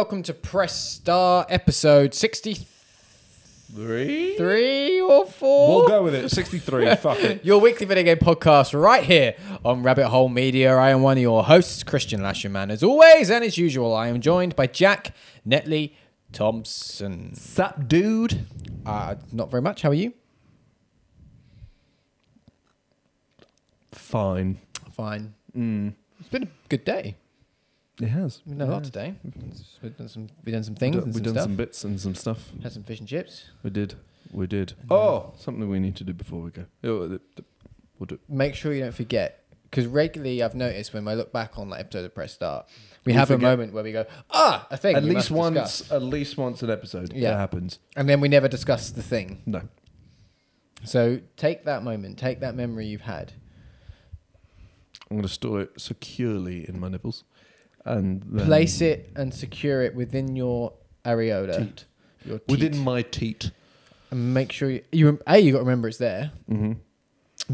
welcome to Press Star episode 63 Three? or 4. We'll go with it. 63. Fuck it. Your weekly video game podcast right here on Rabbit Hole Media. I am one of your hosts, Christian Lasherman. As always, and as usual, I am joined by Jack Netley Thompson. Sup, dude? Uh, not very much. How are you? Fine. Fine. Mm. It's been a good day. It has. We've done a lot today. We've done some, we've done some things. We've and done, some done stuff. some bits and some stuff. Had some fish and chips. We did. We did. Oh, something we need to do before we go. Oh, the- the- We'll do. make sure you don't forget because regularly I've noticed when I look back on that episode of Press Start, we, We have a moment where we go, ah, a thing. At we least must once. discuss." At least once an episode. Yeah. That happens. and then we never discuss the thing. No. So take that moment, take that memory you've had. I'm going to store it securely in my nipples, and then place it and secure it within your areola, Teat. your teat, within my teat. and make sure you, you a you got to remember it's there. hmm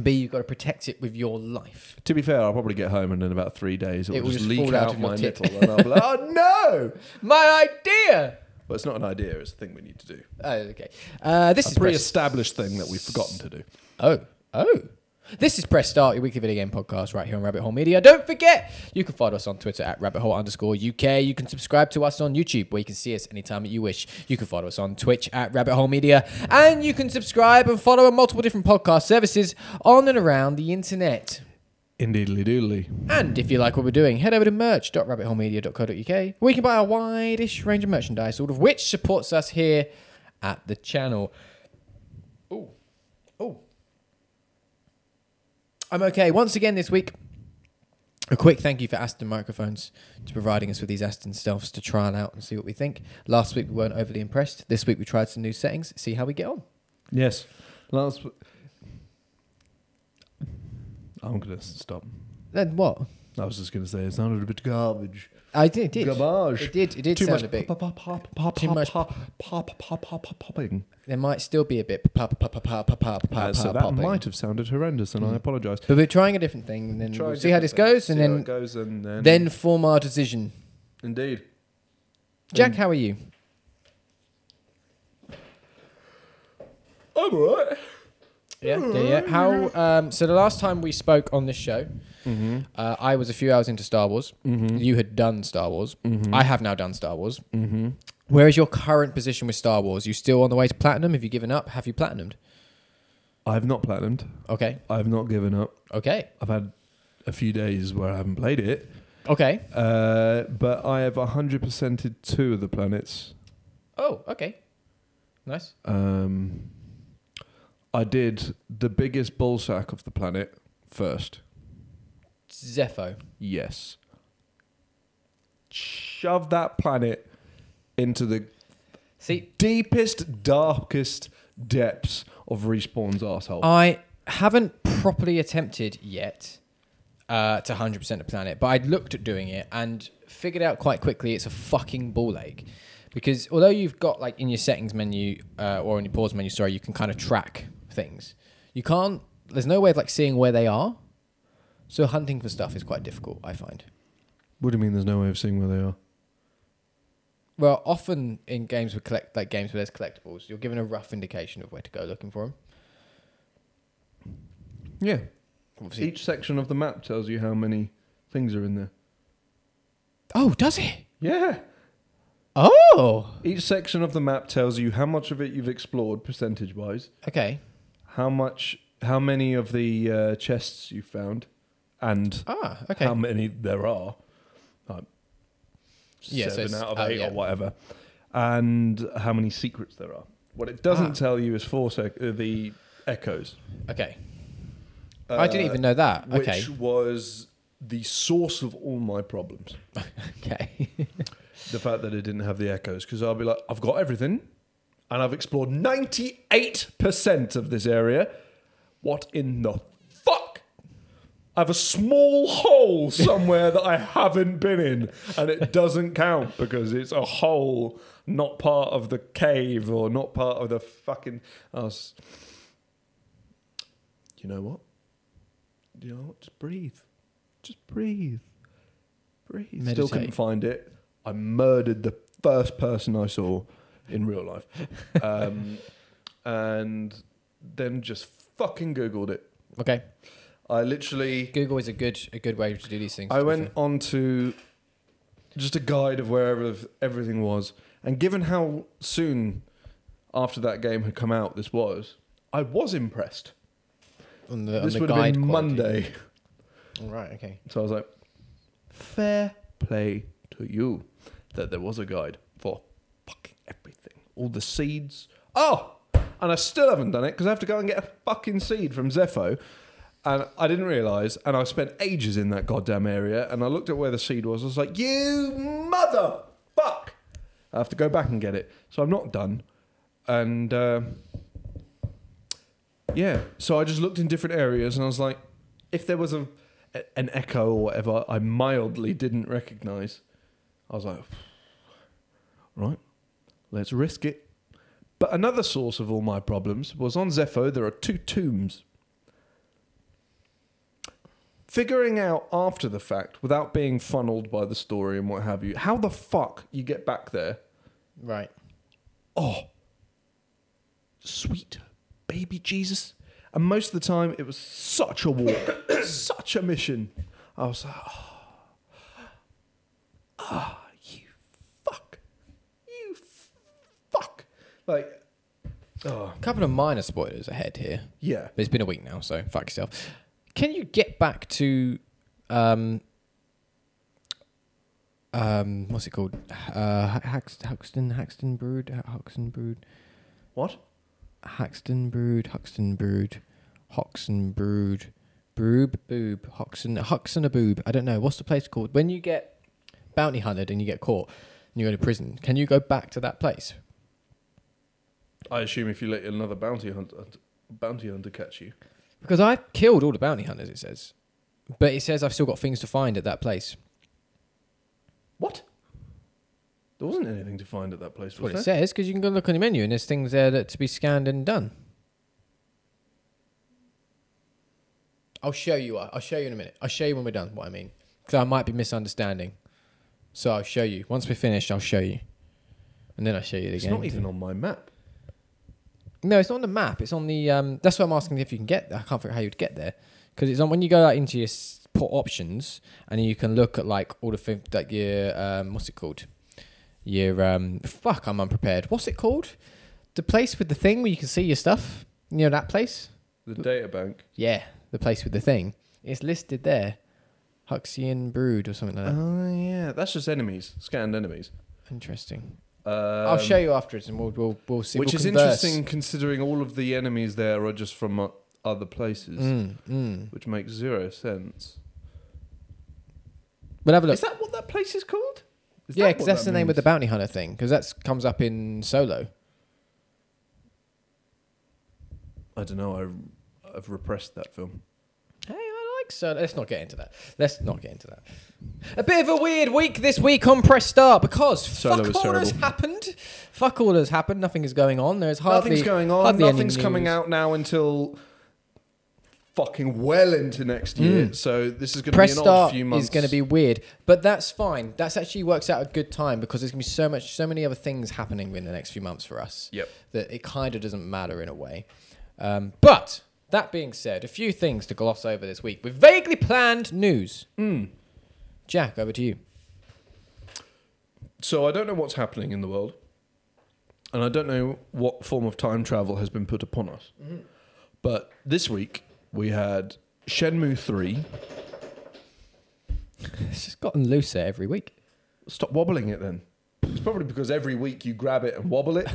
B you've got to protect it with your life. To be fair, I'll probably get home and in about three days it, It will just, just leak fall out out, of your my tit. nipple, and I'll be like, "Oh no!" My idea. But it's not an idea; it's a thing we need to do. Oh, okay. Uh, this A is press- pre-established thing that we've forgotten to do. Oh, oh. This is Press Start, your weekly video game podcast right here on Rabbit Hole Media. Don't forget, you can follow us on Twitter at rabbit hole underscore UK. You can subscribe to us on YouTube where you can see us anytime that you wish. You can follow us on Twitch at Rabbit Hole Media. And you can subscribe and follow on multiple different podcast services on and around the internet. Indeedly doodly. And if you like what we're doing, head over to merch.rabbitholemedia.co.uk where you can buy a wide-ish range of merchandise, all of which supports us here at the channel. Oh, oh. I'm okay. Once again this week, a quick thank you for Aston Microphones to providing us with these Aston Stealths to trial out and see what we think. Last week we weren't overly impressed. This week we tried some new settings, see how we get on. Yes. Last. w- I'm gonna stop. Then what? I was just gonna say it sounded a bit garbage. I did. It did. Garbage. It did. It did Too sound much a bit. pop, pop, pop, pop, too pop, much- pop, pop, pop, pop, pop, popping. There might still be a bit pop, pop, pop, pop, pop, pop, Uh, pop, so that popping. might have sounded horrendous, and I Mm. apologise. But we're trying a different thing, and then Try we'll see how this different goes, and see then goes, and then then form our decision. indeed. Jack, Mm. how are you? I'm alright. Yeah, yeah, yeah. How? Um, so the last time we spoke on this show, Mm-hmm. uh, I was a few hours into Star Wars. Mm-hmm. You had done Star Wars. Mm-hmm. I have now done Star Wars. Where is your current position with Star Wars? You still on the way to platinum? Have you given up? Have you platinumed? I've not platinumed. Okay, I've not given up. okay, I've had a few days where I haven't played it, okay. uh, but I have 100%ed two of the planets. Oh, okay. Nice. Um, I did the biggest ballsack of the planet first. Zeffo. Yes. Shove that planet into the See, deepest, darkest depths of Respawn's arsehole. I haven't properly attempted yet uh, to 100% the planet, but I'd looked at doing it and figured out quite quickly it's a fucking ball ache. Because although you've got, like, in your settings menu uh, or in your pause menu, sorry, you can kind of track things, you can't, there's no way of, like, seeing where they are. So hunting for stuff is quite difficult, I find. what do you mean there's no way of seeing where they are? Well, often in games with collect like games where there's collectibles, you're given a rough indication of where to go looking for them. Yeah. Obviously, Each section of the map tells you how many things are in there. oh, does it? Yeah. Oh, Each section of the map tells you how much of it you've explored percentage wise, okay. how much how many of the uh, chests you found, and Ah, okay. how many there are. Yeah, seven it's- out of oh, eight yeah. or whatever. And how many secrets there are. What it doesn't Ah. tell you is four sec- uh, the echoes. Okay. I didn't Uh, even know that. Which Okay. was the source of all my problems. Okay. the fact that it didn't have the echoes because I'll be like, I've got everything, and I've explored ninety eight percent of this area. What in the? I have a small hole somewhere that I haven't been in, and it doesn't count because it's a hole, not part of the cave or not part of the fucking. I was, you know what? You know what? Just breathe. Just breathe. Breathe. Still couldn't find it. I murdered the first person I saw in real life. Um, and then just fucking Googled it. Okay. I literally Google is a good a good way to do these things. I went fair. on to just a guide of where everything was. And given how soon after that game had come out this was, I was impressed. on the, on this the would have been quality. Monday. All right. Okay. So I was like, fair play to you that there was a guide for fucking everything. All the seeds. Oh! And I still haven't done it because I have to go and get a fucking seed from Zeffo. And I didn't realise, and I spent ages in that goddamn area, and I looked at where the seed was. I was like, you mother fuck! I have to go back and get it. So I'm not done. And uh, yeah, so I just looked in different areas, and I was like, if there was a an echo or whatever I mildly didn't recognise, I was like, right, let's risk it. But another source of all my problems was on Zeffo. There are two tombs. Figuring out after the fact, without being funneled by the story and what have you, how the fuck you get back there Right. oh, sweet baby Jesus. And most of the time, it was such a walk, such a mission. I was like, oh, ah, you fuck, you fuck. Like, oh, A couple of minor spoilers ahead here. yeah. But it's been a week now, so fuck yourself. Can you get back to um um what's it called? Uh Hax- Huxton Haxton Brood Huxton Brood What? Haxton Brood Huxton Brood Hoxton Brood Broob Boob Hoxton Huxton a Boob. I don't know. What's the place called? When you get bounty hunted and you get caught and you go to prison, can you go back to that place? I assume if you let another bounty hunter, bounty hunter catch you. Because I've killed all the bounty hunters, it says. But it says I've still got things to find at that place. What? There wasn't anything to find at that place, That's was what it there? says, because you can go look on the menu and there's things there that to be scanned and done. I'll show you. Uh, I'll show you in a minute. I'll show you when we're done what I mean. Because I might be misunderstanding. So I'll show you. Once we're finished, I'll show you. And then I'll show you it It's not even on my map. No, it's not on the map. It's on the. Um, that's why I'm asking if you can get there. I can't figure out how you'd get there because it's on when you go out into your put options and you can look at like all the things like your um, what's it called? Your um, fuck, I'm unprepared. What's it called? The place with the thing where you can see your stuff. You know that place? The data bank. Yeah, the place with the thing. It's listed there. Huxian Brood or something like that. Oh yeah, that's just enemies, scanned enemies. Interesting. Um, I'll show you afterwards, and we'll we'll, we'll see. Which we'll is converse. interesting considering all of the enemies there are just from uh, other places, Mm, mm. which makes zero sense. We'll have a look. Is that what that place is called? Is yeah, because that's that the name of the bounty hunter thing. Because that comes up in Solo. I don't know. I, I've repressed that film. Like Solo. Let's not get into that. Let's not get into that. A bit of a weird week this week on Press Start because Solo fuck was all has terrible. happened. Fuck all has happened. Nothing is going on. There's hardly Nothing's going on. hardly any Nothing's coming news. out now until fucking well into next year. Mm. So this is going to be Press an odd start few months. is going to be weird, but that's fine. That's actually works out a good time because there's going to be so much, so many other things happening in the next few months for us. Yep. That it kind of doesn't matter in a way. Um, but that being said, a few things to gloss over this week with vaguely planned news. Mm. Jack, over to you. So I don't know what's happening in the world, and I don't know what form of time travel has been put upon us. But this week we had Shenmue Three. It's just gotten looser every week. Stop wobbling it then. It's probably because every week you grab it and wobble it.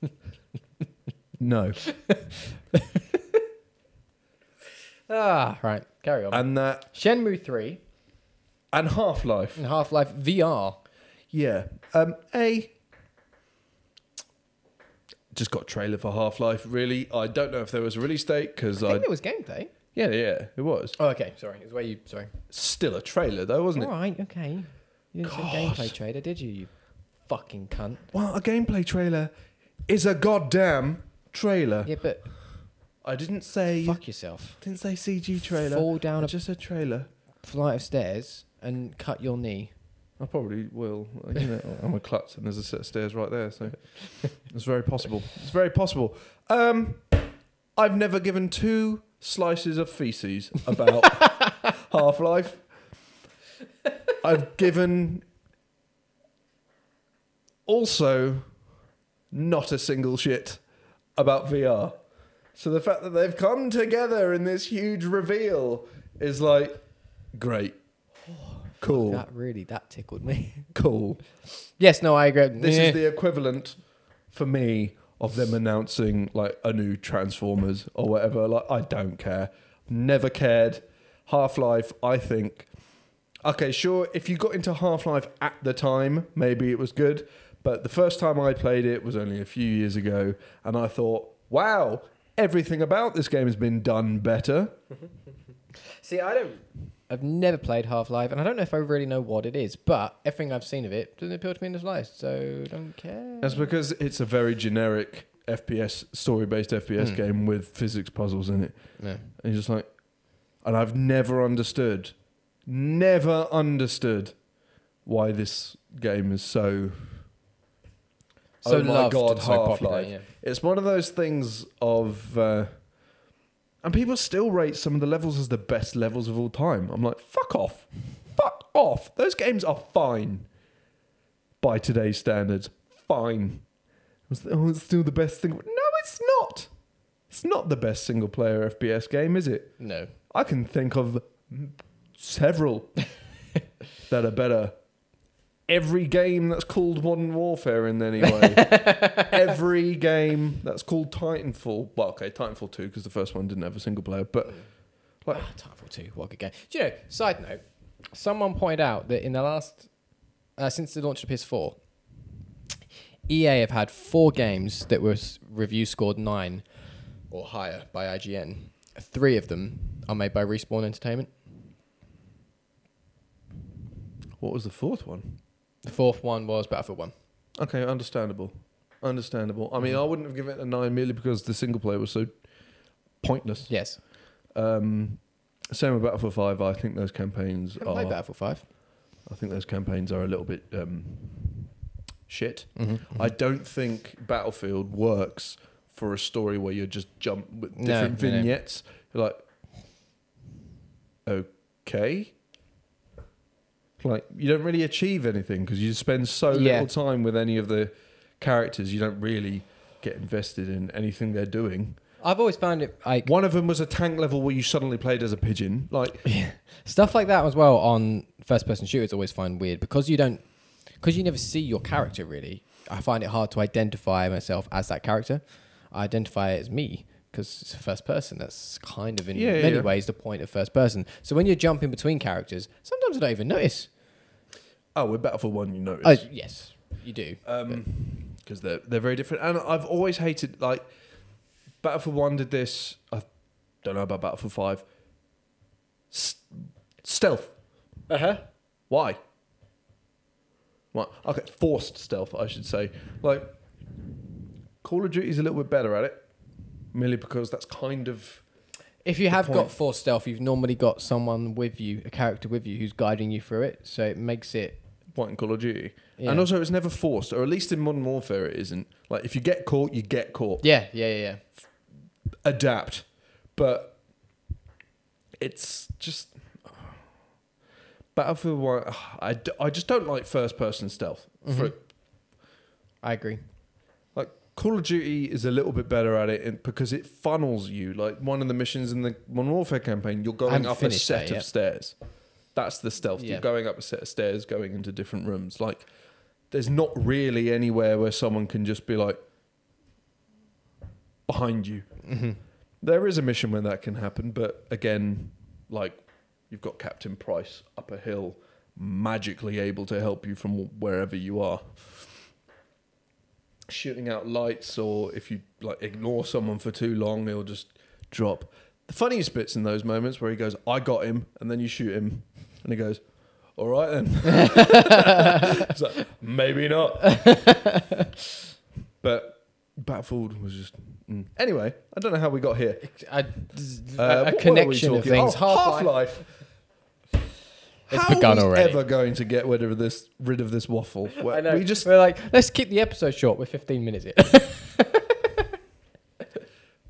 no. Ah, right. Carry on. And that Shenmue 3 and Half Life. and Half Life VR. Yeah. Um. A. Just got a trailer for Half Life. Really, I don't know if there was a release date because I I. think it was game day. Yeah, yeah, it was. Oh, okay. Sorry. It was where you. Sorry. Still a trailer though, wasn't All it? right. Okay. You didn't say God. gameplay trailer, did you? You fucking cunt. Well, a gameplay trailer is a goddamn trailer. Yeah, but I didn't say. fuck yourself. Didn't say CG trailer. Fall down a just a trailer. flight of stairs and cut your knee. I probably will. You know, I'm a klutz, and there's a set of stairs right there, so it's very possible. It's very possible. Um, I've never given two slices of feces about Half Life. I've given also not a single shit about VR. So the fact that they've come together in this huge reveal is like great. Cool. That really that tickled me. Cool. yes, no, I agree. This is the equivalent for me of them announcing like a new Transformers or whatever. Like I don't care. Never cared. Half Life, I think. Okay, sure. If you got into Half Life at the time, maybe it was good. But the first time I played it was only a few years ago, and I thought, wow, everything about this game has been done better. See, I don't. I've never played Half Life, and I don't know if I really know what it is. But everything I've seen of it doesn't appeal to me in the slightest. So don't care. That's because it's a very generic FPS, story based FPS Hmm. game with physics puzzles in it. Yeah. And you're just like, and I've never understood, never understood why this game is so. So oh my god, so Half-Life. yeah. It's one of those things of. Uh, and people still rate some of the levels as the best levels of all time. I'm like, fuck off. Fuck off. Those games are fine by today's standards. Fine. Oh, it's still the best thing. No, it's not. It's not the best single player FPS game, is it? No. I can think of several that are better. Every game that's called Modern Warfare in any way. Every game that's called Titanfall. Well, okay, Titanfall 2 because the first one didn't have a single player, but like Ah, Titanfall 2, what a good game. Do you know, side note, someone pointed out that in the last, uh, since the launch of PS4, EA have had four games that were review scored nine or higher by IGN. Three of them are made by Respawn Entertainment. what was the fourth one? The fourth one was Battlefield 1. Okay, understandable. Understandable. I mean, I wouldn't have given it a 9 merely because the single player was so pointless. Yes. Um, same with Battlefield 5. I think those campaigns I haven't played are Battlefield 5. I think those campaigns are a little bit um, shit. Mm-hmm. I don't think Battlefield works for a story where you just jump with No, different no, no. vignettes. You're like, okay. Like you don't really achieve anything because you spend so Yeah. little time with any of the characters. You don't really get invested in anything they're doing. I've always found it like One of them was a tank level where you suddenly played as a pigeon. Like, stuff like that as well on first person shooters. Always find weird because you don't because you never see your character really. I find it hard to identify myself as that character. I identify it as me because it's first person. That's kind of in yeah, many yeah. ways the point of first person. So when you're jumping between characters, sometimes I don't even notice. Oh, we're better for One, you notice. Oh, yes, you do. because they're they're very different. And I've always hated like Battlefield One did this. I don't know about Battlefield Five. S- stealth. Uh huh. Why? What? Okay, forced stealth, I should say. Like Call of Duty's a little bit better at it, merely because that's kind of If you have point. got forced stealth, you've normally got someone with you, a character with you, who's guiding you through it. So it makes it. What in Call of Duty. Yeah. And also, it's never forced, or at least in Modern Warfare, it isn't. Like if you get caught, you get caught. Yeah, yeah, yeah, yeah. adapt, but it's just Battlefield One. I, d- I just don't like first person stealth. Mm-hmm. For, I agree. like Call of Duty is a little bit better at it in- because it funnels you. Like one of the missions in the Modern Warfare campaign, you're going up a set that of stairs. That's the stealth. Yeah. You're going up a set of stairs, going into different rooms. Like there's not really anywhere where someone can just be like behind you. Mm-hmm. There is a mission where that can happen, but again, like you've got Captain Price up a hill, magically able to help you from wherever you are. Shooting out lights, or if you like ignore someone for too long, he'll just drop. The funniest bits in those moments where he goes, "I got him," and then you shoot him, and he goes, "All right then." it's like maybe not, but Battlefield was just. mm. Anyway, I don't know how we got here. A, Uh, a what were we connection of things. Oh, Half-Life. Half-Life. It's How begun are we already. ever going to get rid of this rid of this waffle? We just We're like, let's keep the episode short. We're 15 minutes in.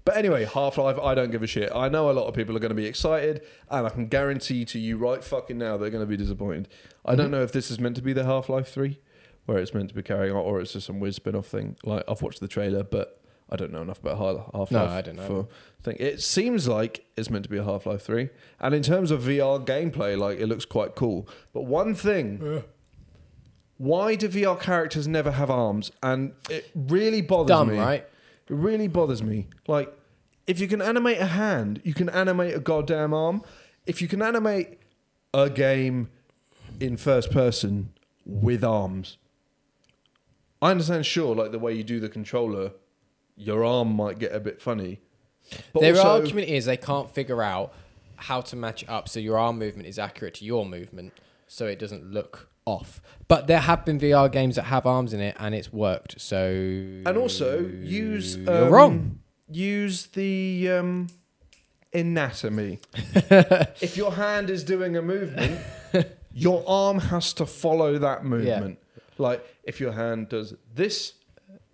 But anyway, Half Life, I don't give a shit. I know a lot of people are going to be excited, and I can guarantee to you right fucking now they're going to be disappointed. I Mm-hmm. don't know if this is meant to be the Half Life 3, where it's meant to be carrying on, or it's just some weird spin off thing. Like, I've watched the trailer, but I don't know enough about Half Life. No, I don't know. For thing. It seems like it's meant to be a Half Life 3. And in terms of VR gameplay, like, it looks quite cool. But one thing. Why do VR characters never have arms? And it really bothers Dumb, me. right? It really bothers me. Like, if you can animate a hand, you can animate a goddamn arm. If you can animate a game in first person with arms, I understand, sure, like the way you do the controller, your arm might get a bit funny. But Their also, argument is they can't figure out how to match up so your arm movement is accurate to your movement so it doesn't look off. But there have been VR games that have arms in it and it's worked. So and also use You're um, wrong. Use the um, anatomy. if your hand is doing a movement, your arm has to follow that movement. Like if your hand does this,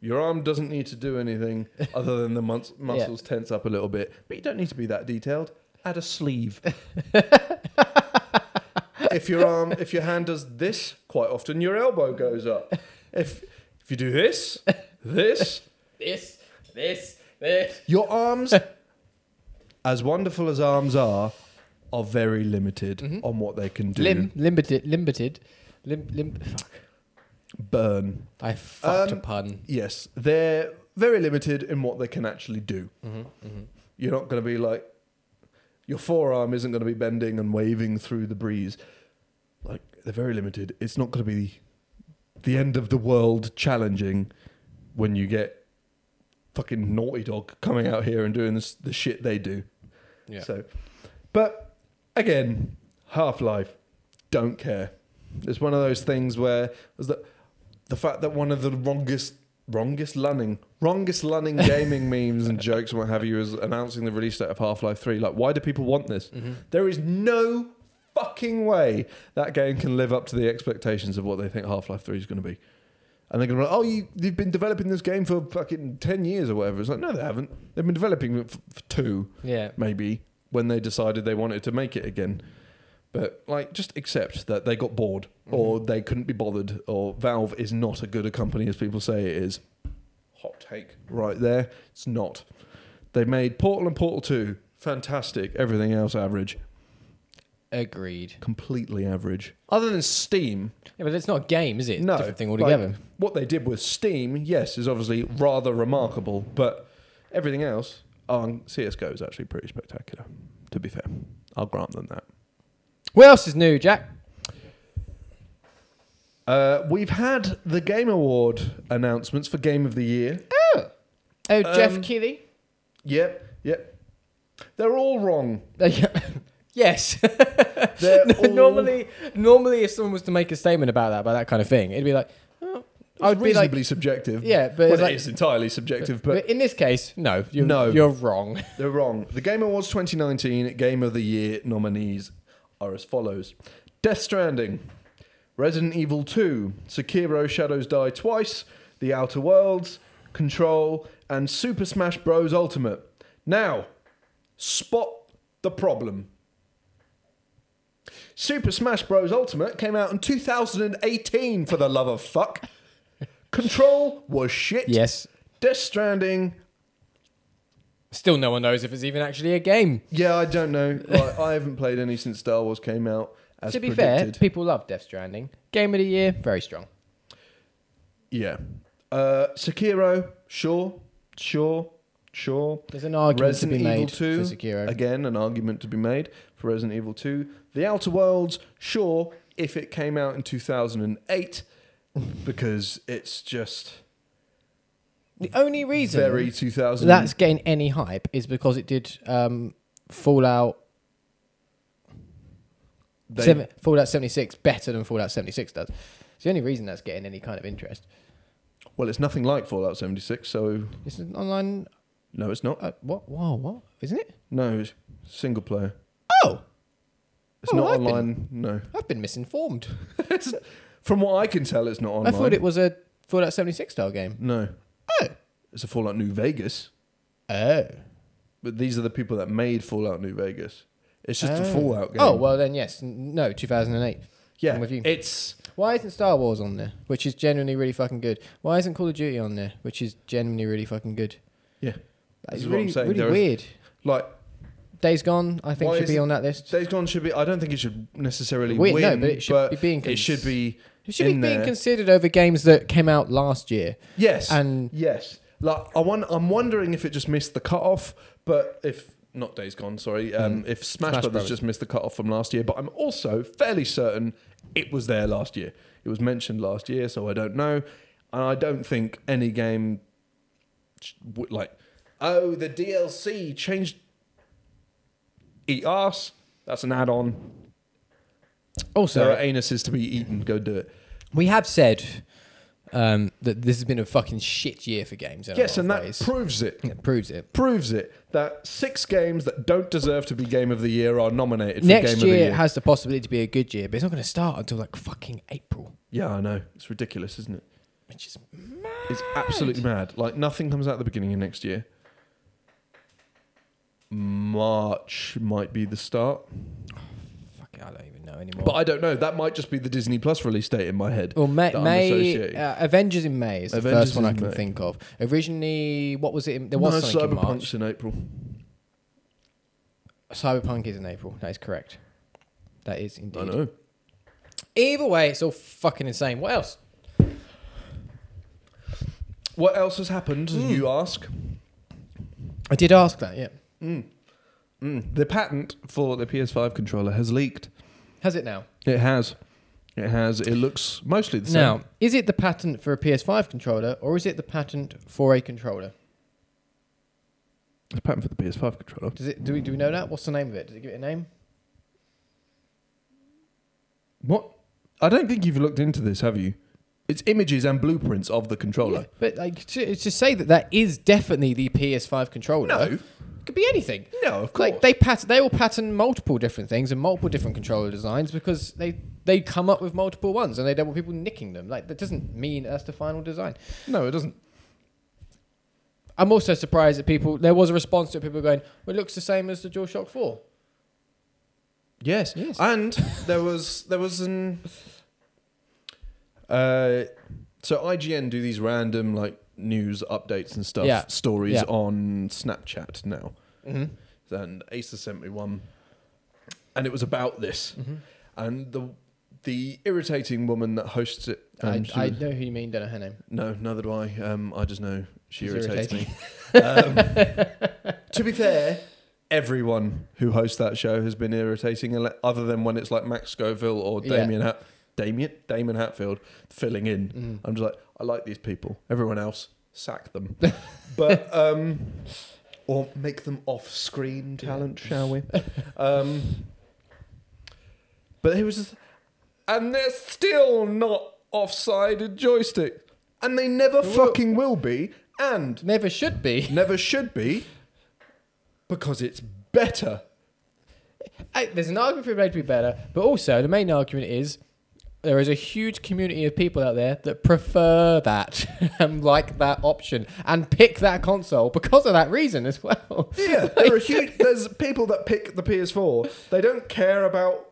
your arm doesn't need to do anything other than the mus- muscles tense up a little bit. But you don't need to be that detailed. Add a sleeve. if your arm, if your hand does this, quite often your elbow goes up. If if you do this, this, This, this, this. your arms, as wonderful as arms are, are very limited mm-hmm. on what they can do. Lim, limited, limited. Lim, lim, fuck. Burn. I fucked Um, a pun. Yes, they're very limited in what they can actually do. Mm-hmm, mm-hmm. You're not going to be like your forearm isn't going to be bending and waving through the breeze. They're very limited. It's not going to be the end of the world challenging when you get fucking Naughty Dog coming out here and doing this, the shit they do. Yeah. So, but again, Half Life, don't care. It's one of those things where was that the fact that one of the wrongest, wrongest lunning, wrongest lunning gaming memes and jokes and what have you is announcing the release date of Half Life Three. Like, why do people want this? Mm-hmm. There is no fucking way that game can live up to the expectations of what they think Half Life Three is going to be. And they're going to be like, oh, you, you've been developing this game for fucking 10 years or whatever. It's like, no, they haven't. They've been developing it for, for two Yeah. maybe when they decided they wanted to make it again. But like, just accept that they got bored mm-hmm. or they couldn't be bothered, or Valve is not as good a company as people say it is. Hot take right there. It's not. They made Portal and Portal Two fantastic. Everything else average, Agreed. completely average. Other than Steam, Yeah, but it's not a game, is it? No different thing like, altogether. what they did with Steam, yes, is obviously rather remarkable. But everything else, on CS:GO is actually pretty spectacular. To be fair, I'll grant them that. what else is new, Jack? Uh, we've had the Game Award announcements for Game of the Year. Oh, oh, Jeff Um, Keighley. Yep, yep. They're all wrong. yes. All normally, normally, if someone was to make a statement about that, about that kind of thing, it'd be like, oh, I would reasonably be like, reasonably subjective. yeah, but Well, it's like, is entirely subjective, but, but in this case, no, you're, No. you're wrong. they're wrong. The Game Awards 2019 Game of the Year nominees are as follows: Death Stranding, Resident Evil 2, Sekiro: Shadows Die Twice, The Outer Worlds, Control, and Super Smash Bros. Ultimate. Now, spot the problem. Super Smash Bros. Ultimate came out in 2018 for the love of fuck. Control was shit. Yes. Death Stranding, Still, no one knows if it's even actually a game. yeah, I don't know. Like, I haven't played any since Star Wars came out. As to be predicted. fair, people love Death Stranding. Game of the year, very strong. yeah. Uh, Sekiro, sure, sure, sure. There's an argument Resident to be Evil made 2, for Sekiro. again, an argument to be made for Resident Evil 2. The Outer Worlds, sure, if it came out in 2008, because it's just The only reason very 2000. that's getting any hype is because it did um, Fallout they- seven, Fallout 76 better than Fallout 76 does. It's the only reason that's getting any kind of interest. well, it's nothing like Fallout 76, so It's an online. no, it's not. Uh, what? Whoa, what? Isn't it? No, it's single player. Oh, It's Oh, not I've been- online. No. I've been misinformed. It's- from what I can tell, it's not online. I thought it was a Fallout 76 style game. No. Oh. It's a Fallout New Vegas. Oh. But these are the people that made Fallout New Vegas. It's just a Oh. Fallout oh, game. Oh, well then, yes. N- No, 2008. yeah. I'm with you. It's Why isn't Star Wars on there, which is genuinely really fucking good? Why isn't Call of Duty on there, which is genuinely really fucking good? Yeah. This is what I'm really, saying. really There is- weird. like Days Gone, I think, Why should be isn't- on that list. Days Gone should be. I don't think it should necessarily Win, win. no, but it should be being It cons- should be. It should be in being there. considered over games that came out last year. Yes. And yes. Like I want. I'm wondering if it just missed the cutoff, but if not Days Gone, sorry. Um, if Smash, Mm. Smash Brothers, Brothers. just missed the cutoff from last year, but I'm also fairly certain it was there last year. It was mentioned last year, so I don't know, and I don't think any game sh- would like. Oh, the DLC changed. Eat ass. That's an add-on. also, There are anuses to be eaten. Go do it. we have said um, that this has been a fucking shit year for games. In a Yes, lot and of that ways. proves it. It proves it. proves it that six games that don't deserve to be game of the year are nominated for Next game of the year year. has the possibility to be a good year, but it's not going to start until like fucking April, yeah, I know. It's ridiculous, isn't it? which is mad. It's absolutely mad. Like nothing comes out at the beginning of next year. March might be the start, fuck. it, I don't even know anymore. but I don't know. That might just be the Disney Plus release date in my head. Well, May, May uh, Avengers in May is the Avengers first one I can May. think of. Originally, what was it? In, there was no, something in. In April. Cyberpunk is in April. That is correct. That is indeed. I know. Either way, it's all fucking insane. What else? What else has happened? Hmm. You ask. I did ask that. Yeah. Mm. Mm. The patent for the PS5 controller has leaked. Has it now? It has. It has. It looks mostly the same. Now, is it the patent for a PS5 controller or is it the patent for a controller? It's a patent for the PS5 controller. Does it? Do we do we know that? What's the name of it? Does it give it a name? What? I don't think you've looked into this, have you? It's images and blueprints of the controller. Yeah, but like to, to say that that is definitely the PS5 controller. No. Could be anything. No, of course. Like they pat, they will pattern multiple different things and multiple different controller designs because they they come up with multiple ones and they don't want people nicking them. Like that doesn't mean that's the final design. no, it doesn't. I'm also surprised that people. There was a response to people going, "Well, it looks the same as the DualShock 4." Yes. Yes. And there was there was an uh so IGN do these random like news updates and stuff, Yeah. stories Yeah. on Snapchat now. Mm-hmm. And Acer sent me one and it was about this. Mm-hmm. And the the irritating woman that hosts it I, um, she I was- know who you mean. Don't know her name. No, neither do I. Um, I just know she She's irritates me. um, to be fair, everyone who hosts that show has been irritating, ele- other than when it's like Max Scoville or Yeah. Damien Hat, Damien, Damon Hatfield filling in. Mhm. I'm just like, I like these people. Everyone else, sack them. but um, or make them off-screen talent, shall we? Um, but it was, just, and they're still not offsided joystick, and they never fucking will be, and Never should be. never should be, because it's better. I, there's an argument for it to be better, but also the main argument is there is a huge community of people out there that prefer that and like that option and pick that console because of that reason as well. Yeah, there are huge. There's people that pick the PS4. They don't care about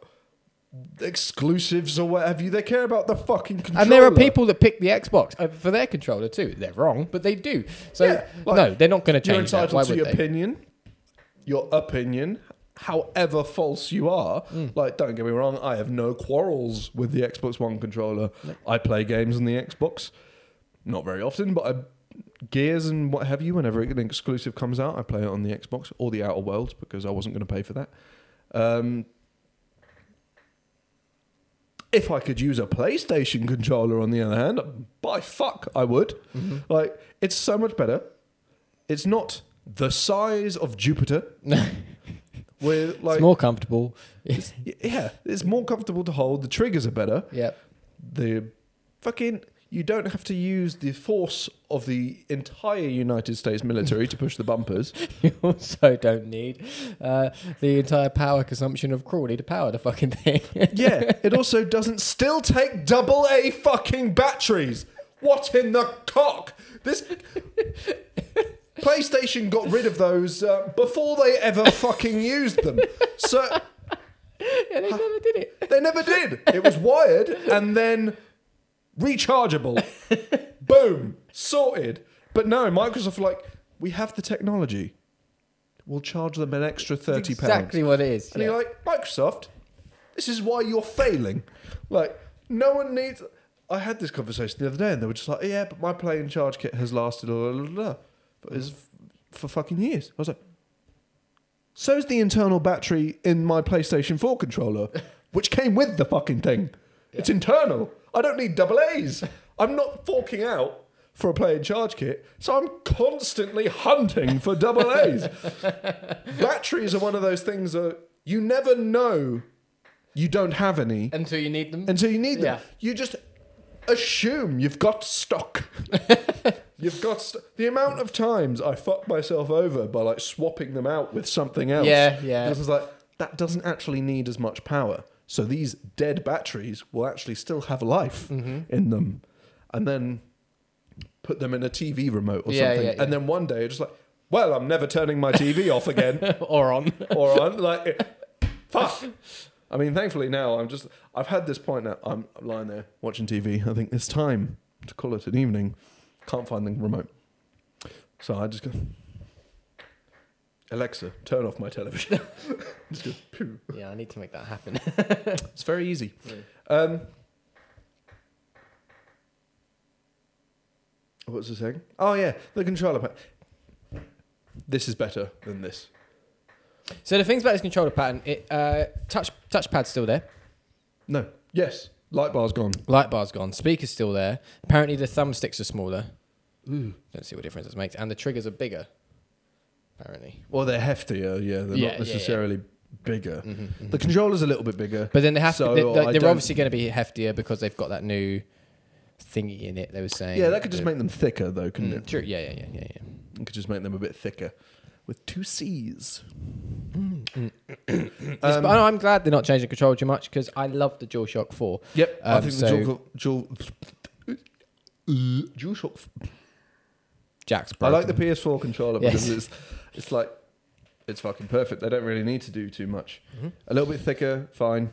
exclusives or what have you. They care about the fucking controller. And there are people that pick the Xbox uh, for their controller too. They're wrong, but they do. So Yeah, like, no, they're not going to change. You're entitled to your they? opinion. Your opinion, however false you are. Mm. Like, don't get me wrong. I have no quarrels with the Xbox One controller. I play games on the Xbox, not very often, but I. Gears and what have you, whenever an exclusive comes out, I play it on the Xbox or the Outer Worlds because I wasn't going to pay for that. Um, if I could use a PlayStation controller, on the other hand, by fuck, I would. Mm-hmm. Like, it's so much better. It's not the size of Jupiter. with like, it's more comfortable. yeah, it's more comfortable to hold. The triggers are better. yeah. The fucking you don't have to use the force of the entire United States military to push the bumpers. You also don't need uh, the entire power consumption of Crawley to power the fucking thing. Yeah, it also doesn't still take double A fucking batteries. What in the cock? This PlayStation got rid of those uh, before they ever fucking used them. So yeah, they never did it. they never did. It was wired and then rechargeable. Boom, sorted. But no, Microsoft like we have the technology. We'll charge them an extra thirty pounds. Exactly what it is. And yeah. you're like, Microsoft, this is why you're failing. Like, no one needs. I had this conversation the other day, and they were just like, yeah, but my Play and Charge Kit has lasted, blah, blah, blah, blah, but it's f- for fucking years. I was like, so's the internal battery in my PlayStation 4 controller, which came with the fucking thing. It's internal. I don't need double A's. I'm not forking out for a Play and Charge Kit, so I'm constantly hunting for double A's. Batteries are one of those things that you never know you don't have any Until you need them. until you need them. Yeah. You just assume you've got stock. you've got st- the amount of times I fuck myself over by like swapping them out with something else. Yeah, yeah. Because it's like that doesn't actually need as much power. So these dead batteries will actually still have life Mm-hmm. in them, and then put them in a TV remote or Yeah, something. yeah, yeah. And then one day, you're just like, well, I'm never turning my TV off again or on. or on like fuck. I mean, thankfully now I'm just I've had this point now. I'm lying there watching TV. I think it's time to call it an evening. Can't find the remote, so I just go. Alexa, turn off my television. just go, poo. yeah, I need to make that happen. It's very easy. Yeah. Um, what was I saying? Oh yeah, the controller pad. This is better than this. so the things about this controller pattern, it uh, touch touchpad's still there, No. Yes. Light bar's gone. light bar's gone, speaker's still there. Apparently the thumbsticks are smaller. Ooh. Don't see what difference this makes, and the triggers are bigger. Apparently, Well, they're heftier, yeah. They're Yeah, yeah, not yeah. necessarily bigger. Mhm, The mhm. controller's a little bit bigger. but then they have So, to. They, I they're don't- obviously going to be heftier because they've got that new thingy in it. They were saying. Yeah, that could just make them thicker, though, couldn't Mm, it? True. Yeah, yeah, yeah, yeah, yeah. It could just make them a bit thicker with two C's. But I- I'm glad they're not changing the control too much because I love the DualShock 4. Yep, I Um, think so- the Dual, Dual, uh. Jack's I like the. PS4 controller Yes. because it's it's like it's fucking perfect. They don't really need to do too much. Mhm. A little bit thicker, fine.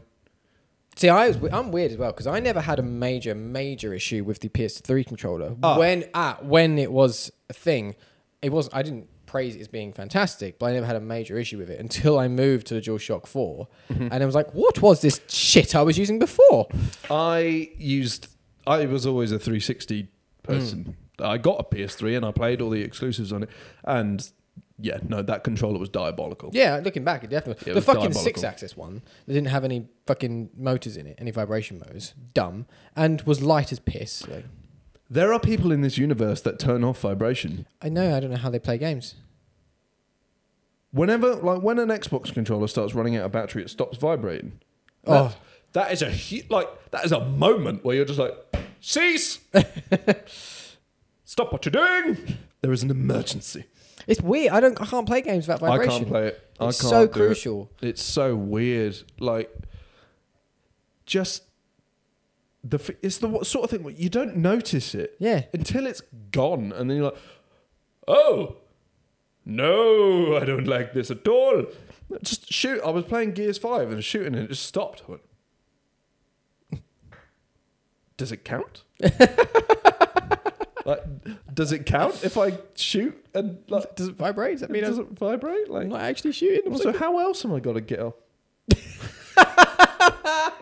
See, I was, I'm weird as well because I never had a major, major issue with the PS3 controller Ah. when ah, when it was a thing. It was I didn't praise it as being fantastic, but I never had a major issue with it until I moved to the DualShock 4, Mm-hmm. and I was like, "What was this shit I was using before?" I used. I was always a 360 person. I got a PS3 and I played all the exclusives on it, and yeah, no, that controller was diabolical. Yeah, looking back, it definitely It the was fucking diabolical. Sixaxis one that didn't have any fucking motors in it, any vibration motors, dumb, and was light as piss. Like, There are people in this universe that turn off vibration. I know, I don't know how they play games. Whenever, like, when an Xbox controller starts running out of battery, it stops vibrating. Oh. That- that is a hu- like that is a moment where you're just like, cease, stop what you're doing. There is an emergency. It's weird. I don't. I can't play games without vibration. I can't play it. I It's can't so do it. crucial. It's so weird. Like, just the f- it's the sort of thing where you don't notice it Yeah. until it's gone, and then you're like, oh, no, I don't like this at all. Just shoot. I was playing Gears Five and shooting, and it just stopped. I went, Does it count? like, does it count if I shoot and like, Does it vibrate? Does that mean does I'm it vibrate? Like, not actually shooting? I'm so like, how else am I gonna get up?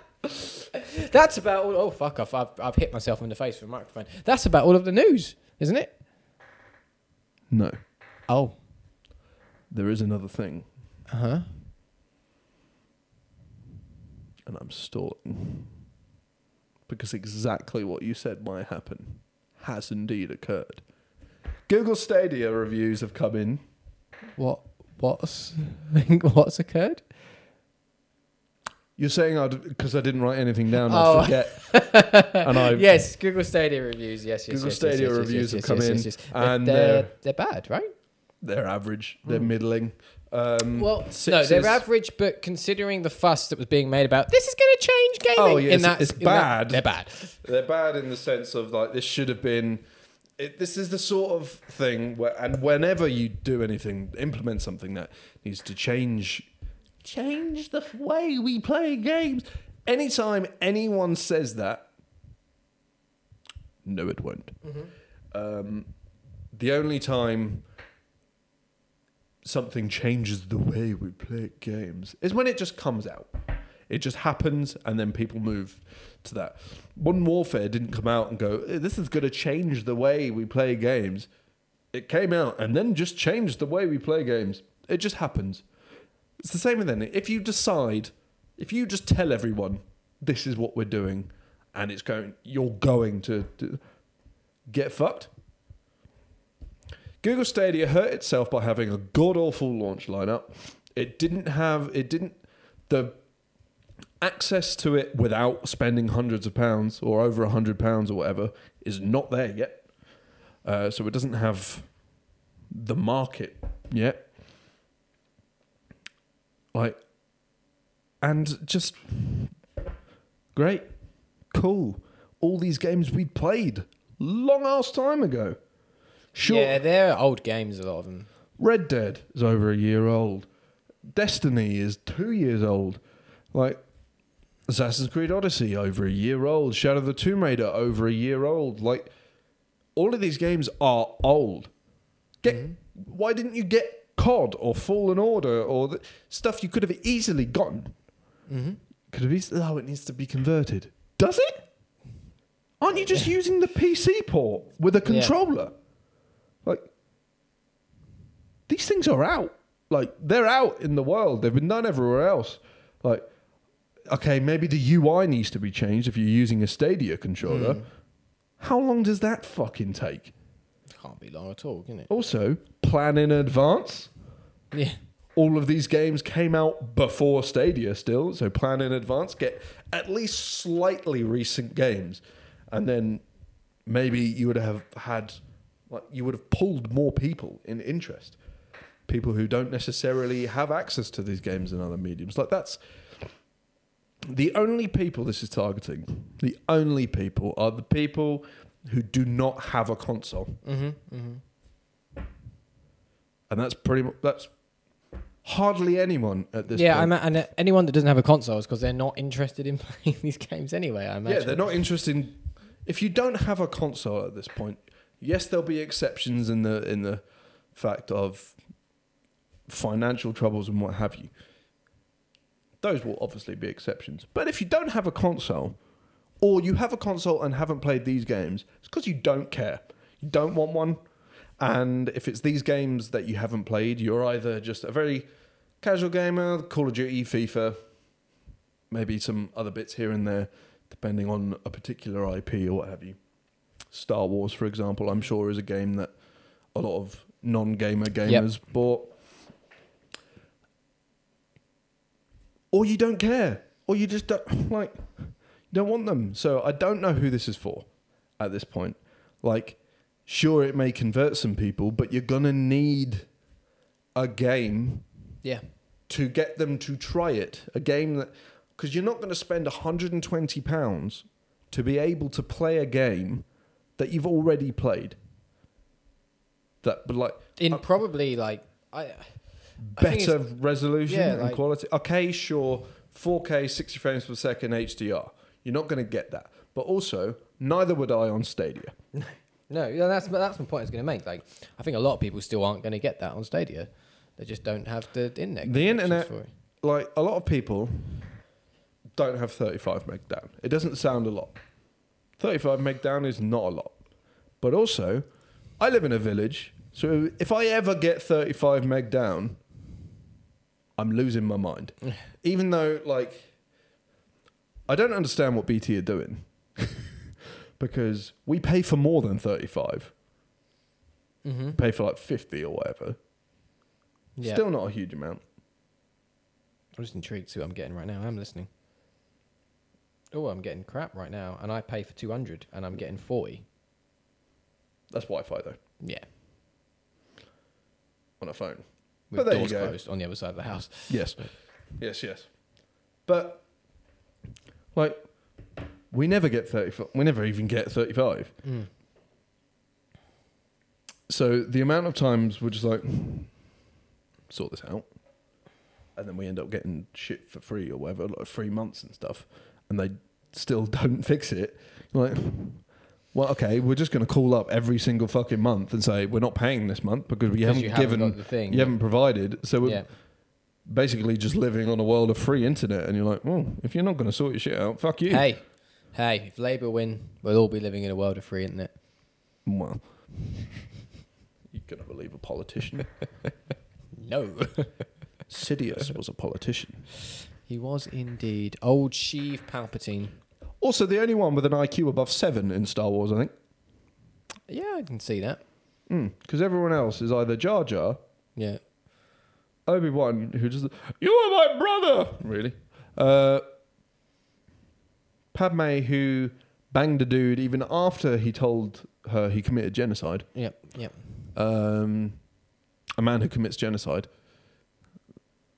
That's about all. Oh fuck off! I've I've hit myself in the face with a microphone. That's about all of the news, isn't it? No, Oh. there is another thing, Uh huh. and I'm stalling because exactly what you said might happen has indeed occurred. Google Stadia reviews have come in. What? What's what's occurred? You're saying I because I didn't write anything down, Oh. I forget. and I yes, Google Stadia reviews. Yes, yes, Google yes, Stadia yes, reviews have come in, and they're, they're- they're they're bad, right? they're average, they're hmm. middling. Um, Well, no, sixes- they're average, but considering the fuss that was being made about this is going to change gaming, Oh, yeah, in it's- that, it's in that- bad. they're bad. They're bad in the sense of like this should have been. It, this is the sort of thing where, and whenever you do anything, implement something that needs to change, change the way we play games. Anytime anyone says that, no, it won't. Um, the only time something changes the way we play games is when it just comes out. It just happens, and then people move to that. Modern Warfare didn't come out and go, "Eh, "This is going to change the way we play games." It came out and then just changed the way we play games. It just happens. It's the same with anything. If you decide, if you just tell everyone, "This is what we're doing," and it's going, you're going to, to get fucked. Google Stadia hurt itself by having a god awful launch lineup. It didn't have it didn't the access to it without spending hundreds of pounds or over a hundred pounds or whatever is not there yet. Uh, so it doesn't have the market yet. Like, and just great, cool. All these games we played long ass time ago. Sure, Yeah, they're old games. A lot of them. Red Dead is over a year old. Destiny is two years old. Like Assassin's Creed Odyssey over a year old. Shadow of the Tomb Raider over a year old. Like all of these games are old. Get why didn't you get COD or Fallen Order or the stuff you could have easily gotten? Mm-hmm. Could have easily. Oh, it needs to be converted. Does it? Aren't you just using the PC port with a controller? Like these things are out. Like they're out in the world. They've been done everywhere else. Like, okay, maybe the UI needs to be changed if you're using a Stadia controller. Hmm. How long does that fucking take? Can't be long at all, can it? Also, plan in advance. Yeah. All of these games came out before Stadia still, so plan in advance. Get at least slightly recent games, and then maybe you would have had, like, you would have pulled more people in interest. People who don't necessarily have access to these games in other mediums. Like that's the only people this is targeting. The only people are the people who do not have a console Mm-hmm. Mm-hmm. and that's pretty much that's hardly anyone at this Yeah, point. And uh, anyone that doesn't have a console is because they're not interested in playing these games anyway. I imagine. yeah, they're not interested. In, if you don't have a console at this point, yes, there'll be exceptions in the in the fact of financial troubles and what have you. Those will obviously be exceptions. But if you don't have a console, or you have a console and haven't played these games, it's because you don't care. You don't want one. And if it's these games that you haven't played, you're either just a very casual gamer, Call of Duty, FIFA, maybe some other bits here and there, depending on a particular IP or what have you. Star Wars, for example, I'm sure is a game that a lot of non-gamer gamers bought. Or you don't care, or you just don't like, you don't want them. So I don't know who this is for at this point. Like, sure, it may convert some people, but you're gonna need a game yeah. to get them to try it. A game that because you're not going to spend 120 pounds to be able to play a game that you've already played. That but like In Uh, probably like I. Better resolution yeah, and like- quality. Okay, sure, 4K 60 frames per second HDR. You're not going to get that. But also, neither would I on Stadia. No, yeah, that's that's my point. I was going to make. Like, I think a lot of people still aren't going to get that on Stadia. They just don't have the internet. The internet-. Like a lot of people don't have 35 meg down. It doesn't sound a lot. 35 meg down is not a lot. But also, I live in a village, so if I ever get 35 meg down, I'm losing my mind. Even though, like, I don't understand what BT are doing because we pay for more than 35. Mm-hmm. Pay for like 50 or whatever. Yeah. Still not a huge amount. I'm just intrigued to see what I'm getting right now. I'm listening. Oh, I'm getting crap right now, and I pay for 200, and I'm getting 40. That's Wi-Fi though Yeah, on a phone. With But there you doors closed on the other side of the house. Yes, yes, yes. But like, we never get thirty. We never even get thirty-five. Mm. So the amount of times we're just like sort this out, and then we end up getting shit for free or whatever, like three months and stuff, and they still don't fix it. Like, well, okay, we're just going to call up every single fucking month and say we're not paying this month because we haven't you haven't given, the thing. you haven't provided. So we're yeah. basically just living on a world of free internet, and you're like, well, if you're not going to sort your shit out, fuck you. Hey, hey, if Labour win, we'll all be living in a world of free internet. Well, you're gonna believe a politician? No. Sidious was a politician. he was indeed. Old Sheev Palpatine. Also, the only one with an IQ above seven in Star Wars, I think. Yeah, I can see that. Because everyone else is either Jar Jar, Yeah. Obi Wan, who just you are my brother, really. Uh, Padme, who banged a dude even after he told her he committed genocide. Yep. Yep. Um, a man who commits genocide,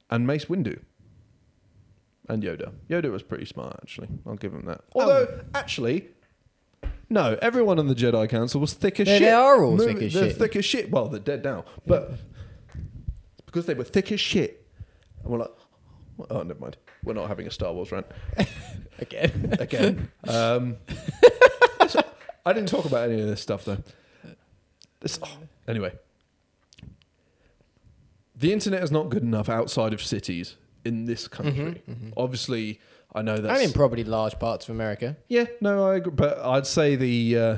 and Mace Windu. And Yoda. Yoda was pretty smart, actually. I'll give him that. Although, actually, no, everyone on the Jedi Council was thick as They- shit. they are all Mo- thick as shit. they're shit. thick as shit. Well, they're dead now, but because they were thick as shit. And we're like, oh, never mind. We're not having a Star Wars rant Again. again. um, so- I didn't talk about any of this stuff though. This, oh, anyway, the internet is not good enough outside of cities in this country. Obviously, I know that. and in probably large parts of America. yeah, no, I agree. But I'd say the, uh,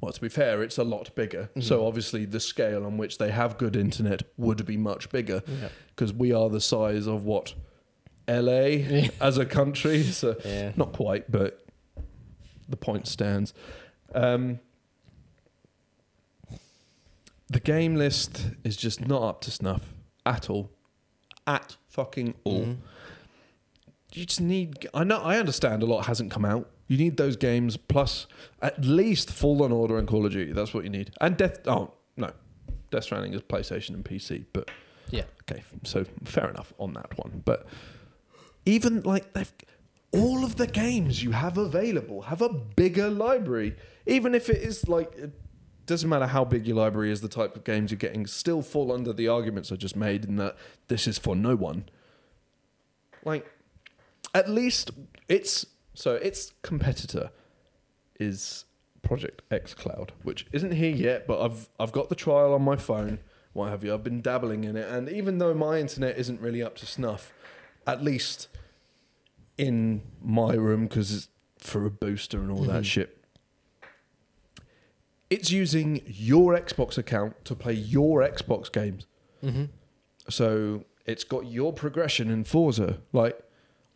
well, to be fair, it's a lot bigger. Mm-hmm. So obviously, the scale on which they have good internet would be much bigger Yeah. because we are the size of what LA as a country. So Yeah. not quite, but the point stands. Um, the game list is just not up to snuff at all. At fucking all Mhm. you just need. I know. I understand a lot hasn't come out. You need those games plus at least Fallen Order and Call of Duty. That's what you need. And Death. Oh no, Death Stranding is PlayStation and PC. But Yeah. okay, so fair enough on that one. But even like they've all of the games you have available have a bigger library. Even if it is like doesn't matter how big your library is, the type of games you're getting still fall under the arguments I just made in that this is for no one. Like at least it's so its competitor is Project X Cloud, which isn't here yet, but I've I've got the trial on my phone, what have you. I've been dabbling in it, and even though my internet isn't really up to snuff, at least in my room because it's for a booster and all that Mhm. shit. It's using your Xbox account to play your Xbox games. Mm-hmm. So it's got your progression in Forza. Like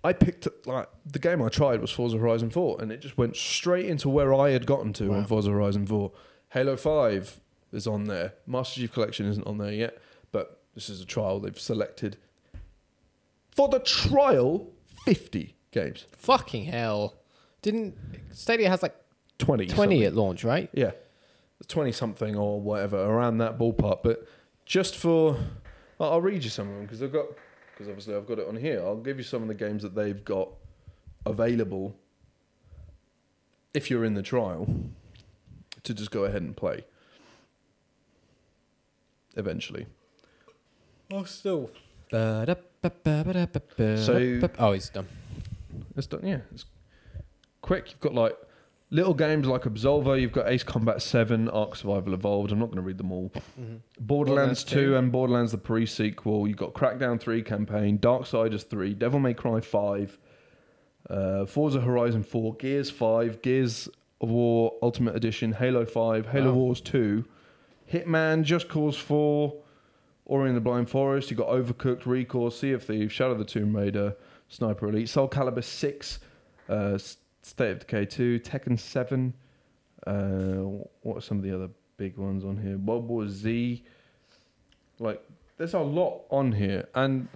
I picked like the game I tried was Forza Horizon 4 and it just went straight into where I had gotten to Wow. on Forza Horizon 4. Halo 5 is on there. Master Chief Collection isn't on there yet, but this is a trial they've selected. For the trial, 50 games. Fucking hell. Didn't Stadia has like 20. 20 something. at launch, right? Yeah, twenty something or whatever around that ballpark. But just for, I'll I'll read you some of them because I've got because obviously I've got it on here. I'll give you some of the games that they've got available if you're in the trial to just go ahead and play. Eventually, Oh, still. So- oh, he's done. it's done. Yeah, it's quick. You've got like little games like Absolver. You've got Ace Combat Seven, Ark Survival Evolved. I'm not going to read them all. Borderlands, Borderlands 2 2. and Borderlands the pre-sequel. You've got Crackdown 3 campaign, Darksiders 3, Devil May Cry 5, uh, Forza Horizon 4, Gears 5, Gears of War Ultimate Edition, Halo 5, Halo Wow. Wars 2, Hitman, Just Cause 4, Ori and the Blind Forest. You've got Overcooked, ReCore, Sea of Thieves, Shadow of the Tomb Raider, Sniper Elite, Soul Calibur 6, uh, State of Decay 2, Tekken 7. Uh, what are some of the other big ones on here? World War Z. Like, there's a lot on here. And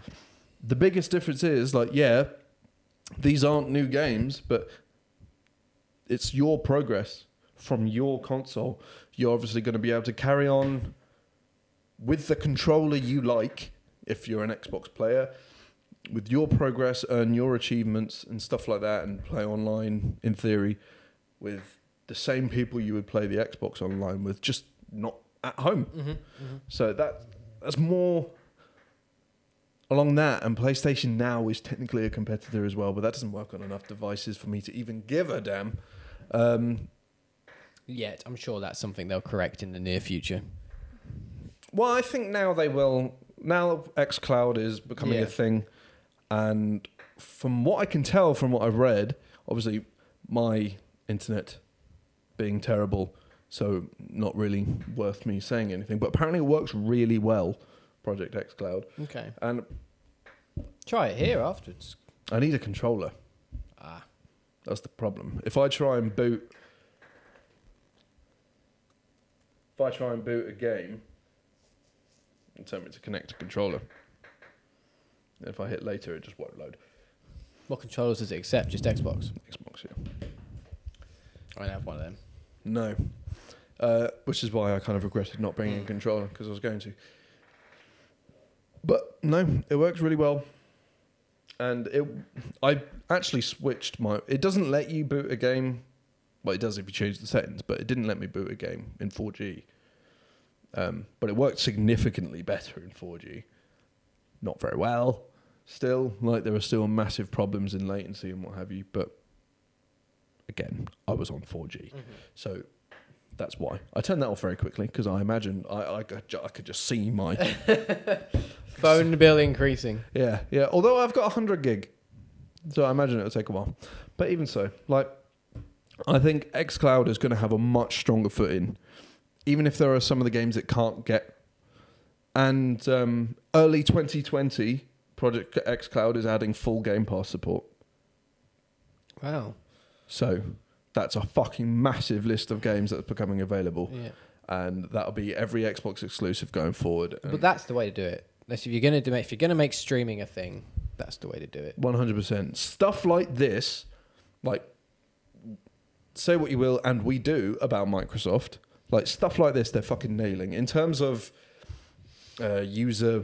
the biggest difference is, like, yeah, these aren't new games, but it's your progress from your console. You're obviously going to be able to carry on with the controller you like if you're an Xbox player, with your progress, earn your achievements and stuff like that, and play online in theory with the same people you would play the Xbox online with, just not at home. Mm-hmm. So that that's more along that. And PlayStation Now is technically a competitor as well, but that doesn't work on enough devices for me to even give a damn. Um, Yet, I'm sure that's something they'll correct in the near future. well, I think now they will. Now XCloud is becoming Yeah. a thing, and from what I can tell, from what I've read, obviously my internet being terrible, so not really worth me saying anything. But apparently, it works really well. Project X Cloud. Okay. and Try it here afterwards. I need a controller. Ah. That's the problem. If I try and boot, if I try and boot a game, and tell me to connect a controller. And if I hit later, it just won't load. What controllers does it accept? Just Xbox. Xbox, yeah. I don't have one of them. No. Uh, which is why I kind of regretted not bringing a controller because I was going to. But no, it works really well. And it, I actually switched my. It doesn't let you boot a game. Well, it does if you change the settings, but it didn't let me boot a game in 4G. Um, but it worked significantly better in 4G. Not very well, still. Like there are still massive problems in latency and what have you. But again, I was on 4G. So that's why I turned that off very quickly because I imagine I, I, could I could just see my Phone bill increasing. yeah yeah. Although I've got hundred gig, so I imagine it'll take a while. But even so, like I think XCloud is going to have a much stronger footing, even if there are some of the games it can't get. And um, early 2020, Project XCloud is adding full Game Pass support. Wow. So that's a fucking massive list of games that's becoming available. Yeah. and that'll be every Xbox exclusive going forward. But that's the way to do it. That's if you're gonna do if you're gonna make streaming a thing, that's the way to do it. One hundred percent stuff like this, like say what you will, and we do about Microsoft. Like stuff like this, they're fucking nailing in terms of uh, user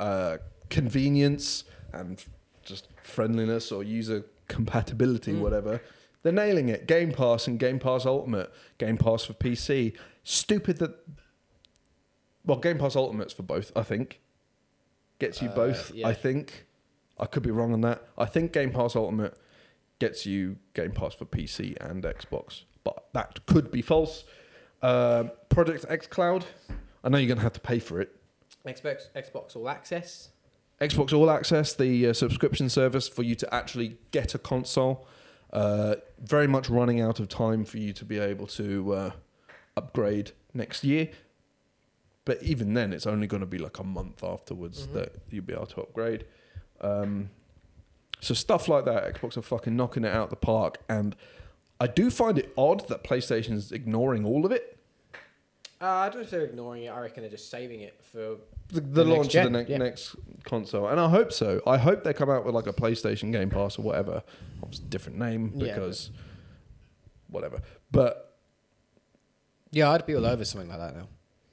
uh, convenience and just friendliness or user compatibility, Mm. whatever. They're nailing it. Game Pass and Game Pass Ultimate, Game Pass for PC. Stupid that. Well, Game Pass Ultimate's for both, I think. Gets you Uh, both, yeah. I think. I could be wrong on that. I think Game Pass Ultimate gets you Game Pass for PC and Xbox, but that could be false. Um Project X Cloud. I know you're going to have to pay for it. Xbox Xbox All Access. Xbox All Access, the uh, subscription service for you to actually get a console. Uh, very much running out of time for you to be able to uh, upgrade next year. But even then, it's only going to be like a month afterwards Mhm. that you'll be able to upgrade. Um, so stuff like that, Xbox are fucking knocking it out the park. And I do find it odd that PlayStation is ignoring all of it. Uh, I don't know if they're ignoring it. I reckon they're just saving it for. the, the, The launch gen, of the ne- yeah. next console, and I hope so. I hope they come out with like a PlayStation Game Pass or whatever. Obviously, different name Yeah, because whatever. But Yeah, I'd be all over something like that now.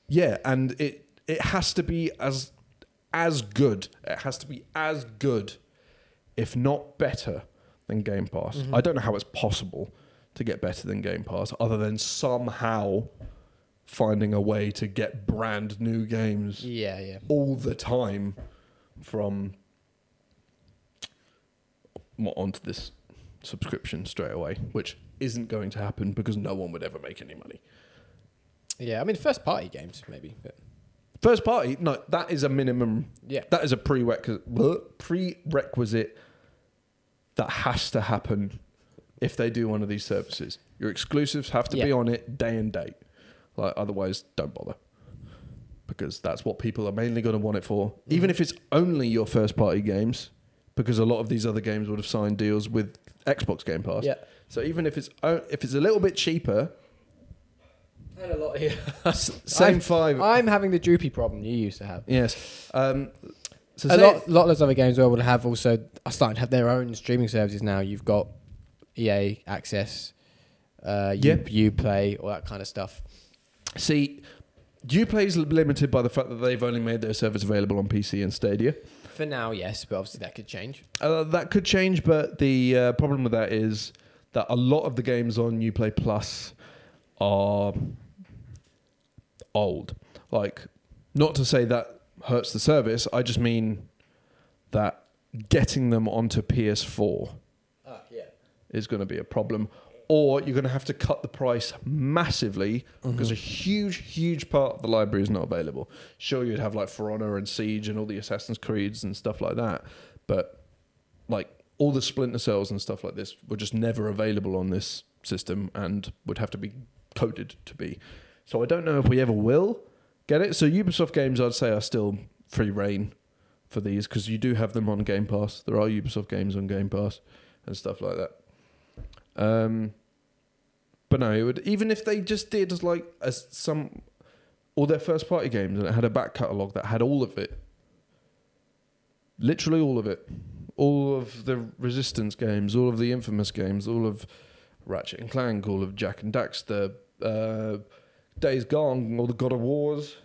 yeah, and it it has to be as as good. It has to be as good, if not better, than Game Pass. Mhm. I don't know how it's possible to get better than Game Pass, other than somehow finding a way to get brand new games Yeah, yeah. all the time from onto this subscription straight away, which isn't going to happen because no one would ever make any money. Yeah, I mean, first party games maybe, but First party, no, that is a minimum. yeah, That is a prerequisite. Prerequisite that has to happen if they do one of these services. Your exclusives have to be on it day and date. Like otherwise, don't bother. Because that's what people are mainly going to want it for. Even if it's only your first party games, because a lot of these other games would have signed deals with Xbox Game Pass. yeah. So even if it's o- if it's a little bit cheaper, And a lot here. same I'm- five. I'm having the droopy problem you used to have. yes. Um, so a say- lot, lot of those other games will have also are starting to have their own streaming services now. You've got EA access, uh, Yeah. you, you play all that kind of stuff. See, Uplay is limited by the fact that they've only made their service available on PC and Stadia. For now, yes, but obviously that could change. Uh, that could change, but the uh, problem with that is that a lot of the games on Uplay Plus are old. Like, not to say that hurts the service, I just mean that getting them onto PS4 Ah, yeah. is going to be a problem. Or you're going to have to cut the price massively Mm-hmm. because a huge, huge part of the library is not available. Sure, you'd have like For Honor and Siege and all the Assassin's Creeds and stuff like that, but like all the Splinter Cells and stuff like this were just never available on this system and would have to be coded to be. So I don't know if we ever will get it. So Ubisoft games, I'd say, are still free reign for these because you do have them on Game Pass. There are Ubisoft games on Game Pass and stuff like that. Um, but no, it would even if they just did like as some all their first party games and it had a back catalogue that had all of it, literally all of it, all of the Resistance games, all of the Infamous games, all of Ratchet and Clank, all of Jak and Daxter, uh, Days Gone, all the God of Wars,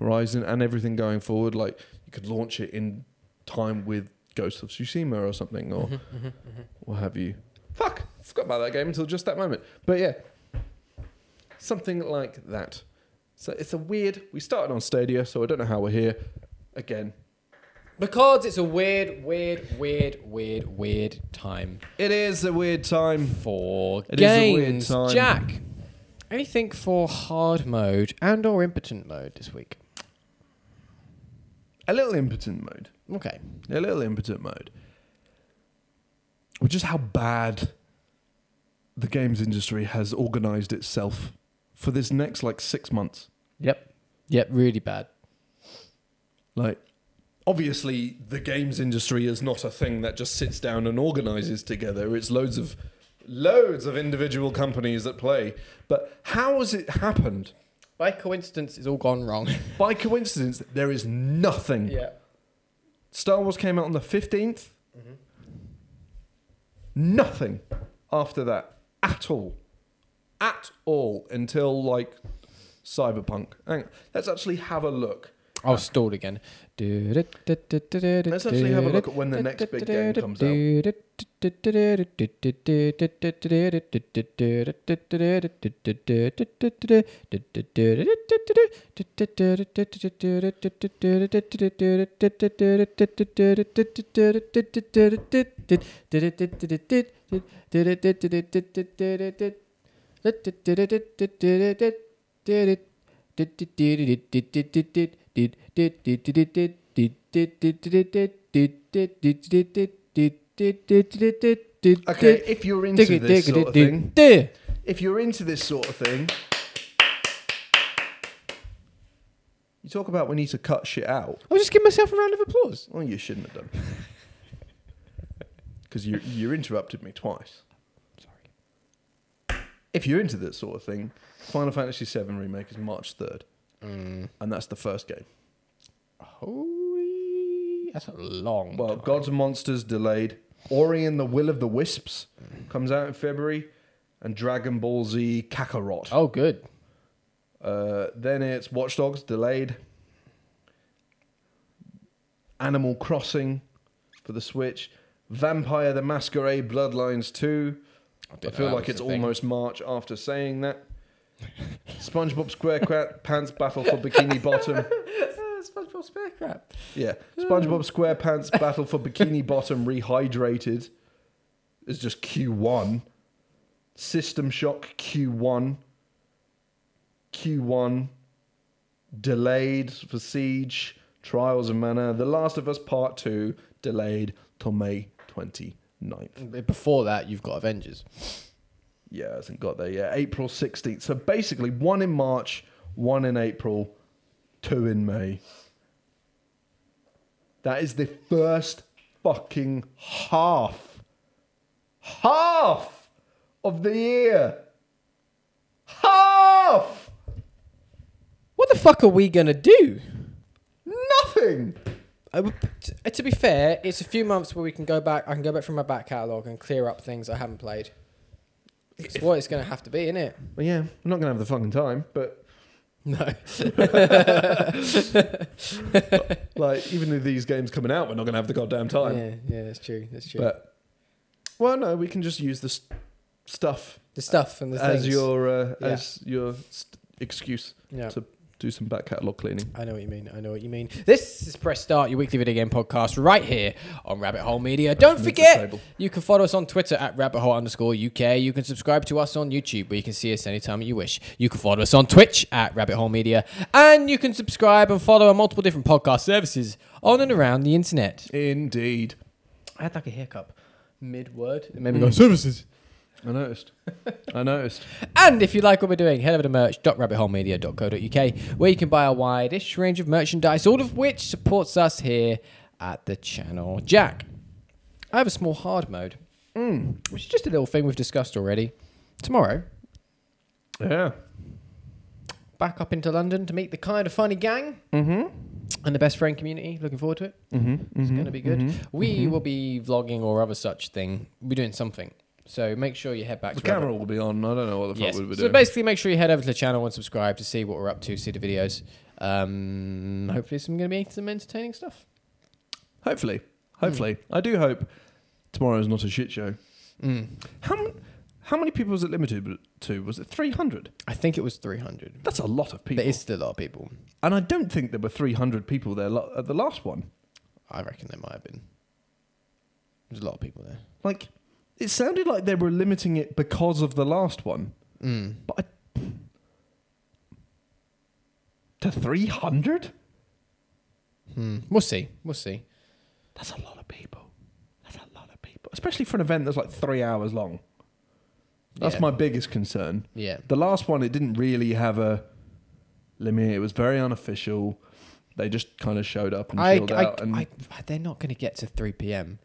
Horizon, and everything going forward. Like you could launch it in time with Ghost of Tsushima or something, or mm-hmm, mm-hmm, mm-hmm. what have you. Fuck, I forgot about that game until just that moment. But yeah, something like that. So it's a weird. We started on Stadia, so I don't know how we're here. Again, Because it's a weird, weird, weird, weird, weird time it is a weird time. for It is a weird games. time. Jack, anything for hard mode and or impotent mode this week? A little impotent mode. Okay. A little impotent mode. Which is how bad the games industry has organized itself for this next like six months. Yep. Yep. Really bad. Like, obviously, the games industry is not a thing that just sits down and organizes together. It's loads of loads of individual companies that play. But how has it happened? By coincidence, it's all gone wrong. By coincidence, there is nothing. yeah. Star Wars came out on the 15th. Nothing after that at all. At all until like Cyberpunk. Let's actually have a look. I was stalled again. Let's actually have a look at when the next big game comes out. Okay, if you're into this sort of thing, if you're into this sort of thing, you talk about we need to cut shit out. I was just giving myself a round of applause. Well, you shouldn't have done. Because you you interrupted me twice. Sorry. If you're into this sort of thing, Final Fantasy VII Remake is March 3rd. And that's the first game. Holy, that's a long. Well, time. Gods and Monsters delayed. Ori and the Will of the Wisps comes out in February. And Dragon Ball Z Kakarot. Oh, good. Uh, then it's Watch Dogs delayed. Animal Crossing for the Switch. Vampire the Masquerade Bloodlines 2. I, didn't feel like it's almost March after saying that. SpongeBob SquarePants Battle for Bikini Bottom. SpongeBob Spare Crap. Yeah. SpongeBob SquarePants Battle for Bikini Bottom Rehydrated is just Q1. System Shock Q1. Q1. Delayed for Siege. Trials of Mana. The Last of Us Part 2 delayed till May 29th. Before that, you've got Avengers. Yeah, hasn't got there yet. April 16th. So basically, one in March, one in April, two in May. That is the first fucking half. Half of the year. Half! What the fuck are we gonna do? Nothing! Uh, to be fair, it's a few months where we can go back. I can go back from my back catalogue and clear up things I haven't played. It's what it's going to have to be, isn't it? Well, yeah, I'm not gonna have the fucking time, but No. like even with these games coming out, we're not gonna have the goddamn time. Yeah, yeah, that's true. That's true. But well, no, we can just use the st- stuff the stuff and the as things. your uh, Yeah. as your st- excuse yeah. to do some back catalogue cleaning. I know what you mean. I know what you mean. This is Press Start, your weekly video game podcast, right here on Rabbit Hole Media. Don't forget, you can follow us on Twitter at Rabbit Hole underscore UK. You can subscribe to us on YouTube, where you can see us anytime you wish. You can follow us on Twitch at Rabbit Hole Media, and you can subscribe and follow on multiple different podcast services on and around the internet. Indeed, I had like a hiccup mid word. It made me go hmm. services. I noticed. I noticed. And if you like what we're doing, head over to merch.rabbitholemedia.co.uk where you can buy a wide-ish range of merchandise, all of which supports us here at the channel. Jack, I have a small hard mode, which is just a little thing we've discussed already. Tomorrow, Yeah. back up into London to meet the Kinda Funny gang Mm-hmm. and the best friend community. Looking forward to it. Mm-hmm. It's going to be good. We will be vlogging or other such thing. We're doing something. So make sure you head back The to camera will be on. I don't know what the fuck Yes. we'll be So doing. So basically, make sure you head over to the channel and subscribe to see what we're up to, see the videos. Um, hopefully, some going to be some entertaining stuff. Hopefully, hopefully, I do hope tomorrow is not a shit show. Mm. How m- how many people was it limited to? Was it three hundred? I think it was 300. That's a lot of people. There is still a lot of people. and I don't think there were three hundred people there lo- at the last one. I reckon there might have been. There's a lot of people there. Like, it sounded like they were limiting it because of the last one, Mm. but I, to three hundred. Hmm. We'll see. We'll see. That's a lot of people. That's a lot of people, especially for an event that's like three hours long. That's Yeah. my biggest concern. Yeah. The last one, it didn't really have a limit. It was very unofficial. They just kind of showed up and I, chilled I, out. And I, they're not going to get to 3 p.m.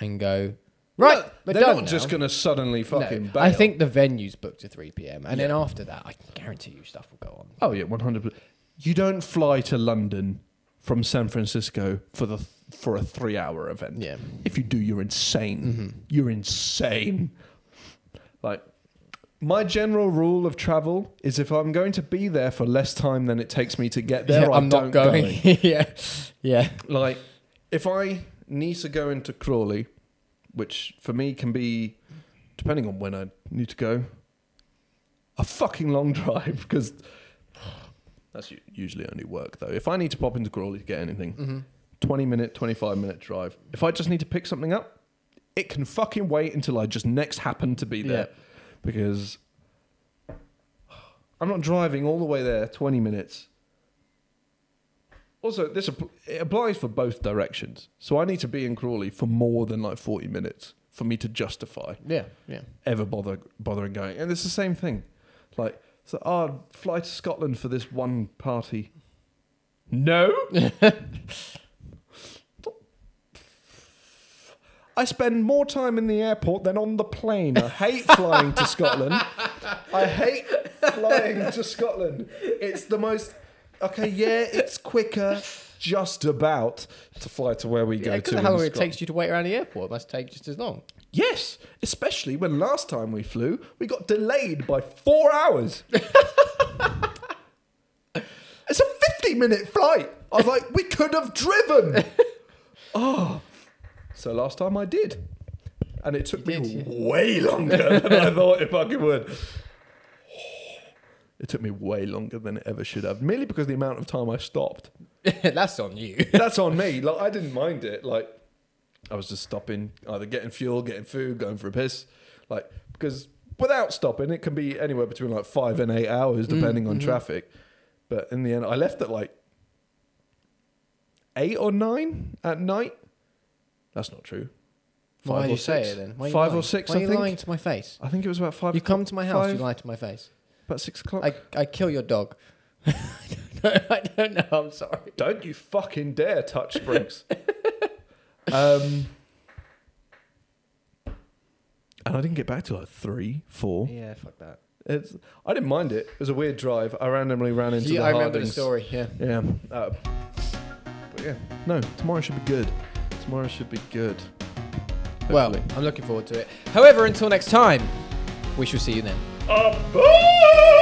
and go, right, No, they're done not just going to suddenly No, fucking. I think the venue's booked to 3 p.m. And then after that, I can guarantee you stuff will go on. Oh yeah, one hundred. You don't fly to London from San Francisco for the for a three-hour event. Yeah. If you do, you're insane. Mm-hmm. You're insane. Like, my general rule of travel is if I'm going to be there for less time than it takes me to get there, Yeah, I'm not going. go. yeah. Yeah. Like, if I need to go into Crawley, which for me can be, depending on when I need to go, a fucking long drive because that's usually only work though. If I need to pop into Crawley to get anything, Mm-hmm. 20 minute, 25 minute drive. If I just need to pick something up, it can fucking wait until I just next happen to be there because I'm not driving all the way there 20 minutes. Also, this it applies for both directions. So I need to be in Crawley for more than like 40 minutes for me to justify Yeah. Yeah. ever bother bothering going. And it's the same thing. Like, so oh, fly to Scotland for this one party. No. I spend more time in the airport than on the plane. I hate flying to Scotland. I hate flying to Scotland. It's the most okay, yeah, it's quicker just about to fly to where we Yeah, go to. how long it takes you to wait around the airport. It must take just as long. Yes, especially when last time we flew, we got delayed by four hours. it's a 50 minute flight. I was like, we could have driven. oh. So last time I did. And it took You me did, way longer than I thought it fucking would. It took me way longer than it ever should have, merely because of the amount of time I stopped. That's on you. That's on me. Like I didn't mind it. Like I was just stopping, either getting fuel, getting food, going for a piss. Like because without stopping, it can be anywhere between like five and eight hours, mm, depending on mm-hmm. traffic. But in the end, I left at like eight or nine at night. That's not true. Why Five do or you say six. it then? Why Five or lying? six, Why I are you think. lying to my face? I think it was about five. You come to my house, five- you lie to my face. About six o'clock. I, I kill your dog. I don't know. I'm sorry. Don't you fucking dare touch Springs. um, and I didn't get back to like three, four. Yeah, fuck that. It's I didn't mind it. It was a weird drive. I randomly ran into Yeah, the I remember the story. Yeah. Yeah. Uh, yeah, no, tomorrow should be good. Tomorrow should be good. Well, I'm looking forward to it. However, until next time, we shall see you then above.